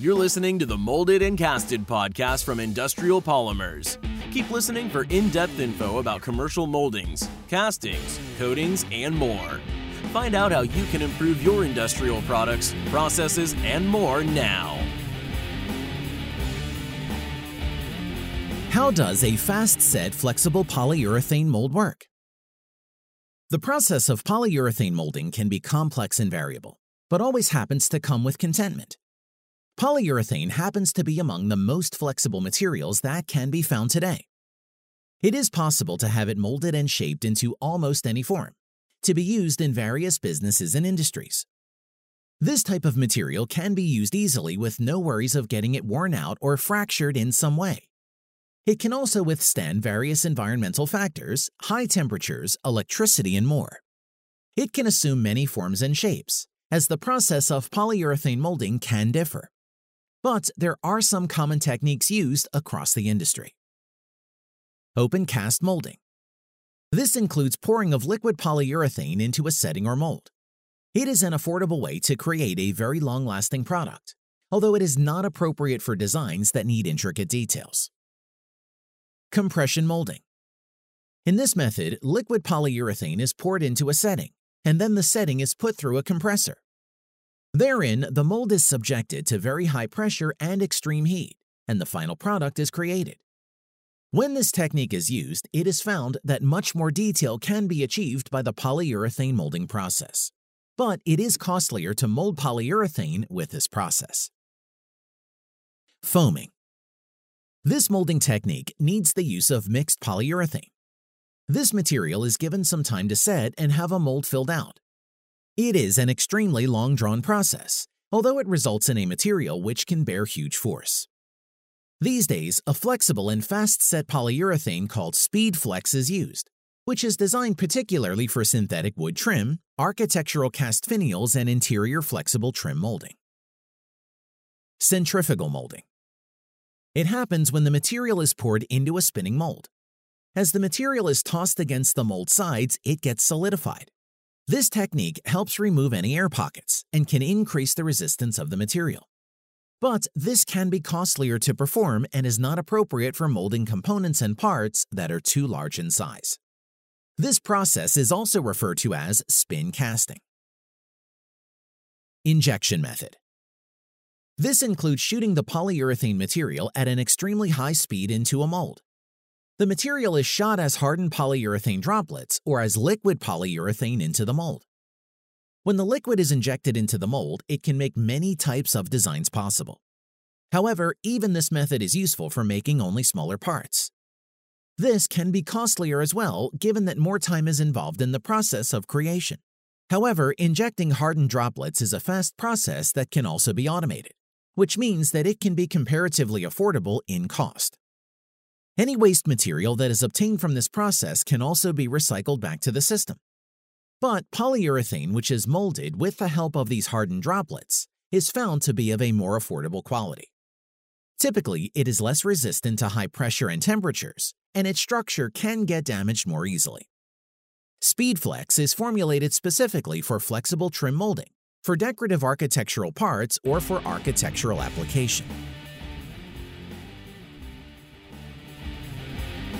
You're listening to the Molded and Casted podcast from Industrial Polymers. Keep listening for in depth info about commercial moldings, castings, coatings, and more. Find out how you can improve your industrial products, processes, and more now. How does a fast set flexible polyurethane mold work? The process of polyurethane molding can be complex and variable, but always happens to come with contentment. Polyurethane happens to be among the most flexible materials that can be found today. It is possible to have it molded and shaped into almost any form, to be used in various businesses and industries. This type of material can be used easily with no worries of getting it worn out or fractured in some way. It can also withstand various environmental factors, high temperatures, electricity, and more. It can assume many forms and shapes, as the process of polyurethane molding can differ. But there are some common techniques used across the industry. Open cast molding. This includes pouring of liquid polyurethane into a setting or mold. It is an affordable way to create a very long lasting product, although it is not appropriate for designs that need intricate details. Compression molding. In this method, liquid polyurethane is poured into a setting, and then the setting is put through a compressor. Therein, the mold is subjected to very high pressure and extreme heat, and the final product is created. When this technique is used, it is found that much more detail can be achieved by the polyurethane molding process. But it is costlier to mold polyurethane with this process. Foaming. This molding technique needs the use of mixed polyurethane. This material is given some time to set and have a mold filled out. It is an extremely long drawn process, although it results in a material which can bear huge force. These days, a flexible and fast set polyurethane called SpeedFlex is used, which is designed particularly for synthetic wood trim, architectural cast finials, and interior flexible trim molding. Centrifugal molding. It happens when the material is poured into a spinning mold. As the material is tossed against the mold sides, it gets solidified. This technique helps remove any air pockets and can increase the resistance of the material. But this can be costlier to perform and is not appropriate for molding components and parts that are too large in size. This process is also referred to as spin casting. Injection method. This includes shooting the polyurethane material at an extremely high speed into a mold. The material is shot as hardened polyurethane droplets or as liquid polyurethane into the mold. When the liquid is injected into the mold, it can make many types of designs possible. However, even this method is useful for making only smaller parts. This can be costlier as well, given that more time is involved in the process of creation. However, injecting hardened droplets is a fast process that can also be automated which means that it can be comparatively affordable in cost. Any waste material that is obtained from this process can also be recycled back to the system. But polyurethane, which is molded with the help of these hardened droplets, is found to be of a more affordable quality. Typically, it is less resistant to high pressure and temperatures, and its structure can get damaged more easily. SpeedFlex is formulated specifically for flexible trim molding for decorative architectural parts or for architectural application.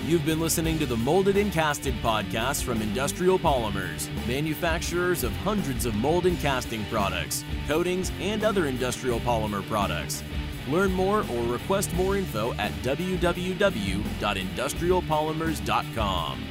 You've been listening to the Molded and Casted podcast from Industrial Polymers, manufacturers of hundreds of mold and casting products, coatings, and other industrial polymer products. Learn more or request more info at www.industrialpolymers.com.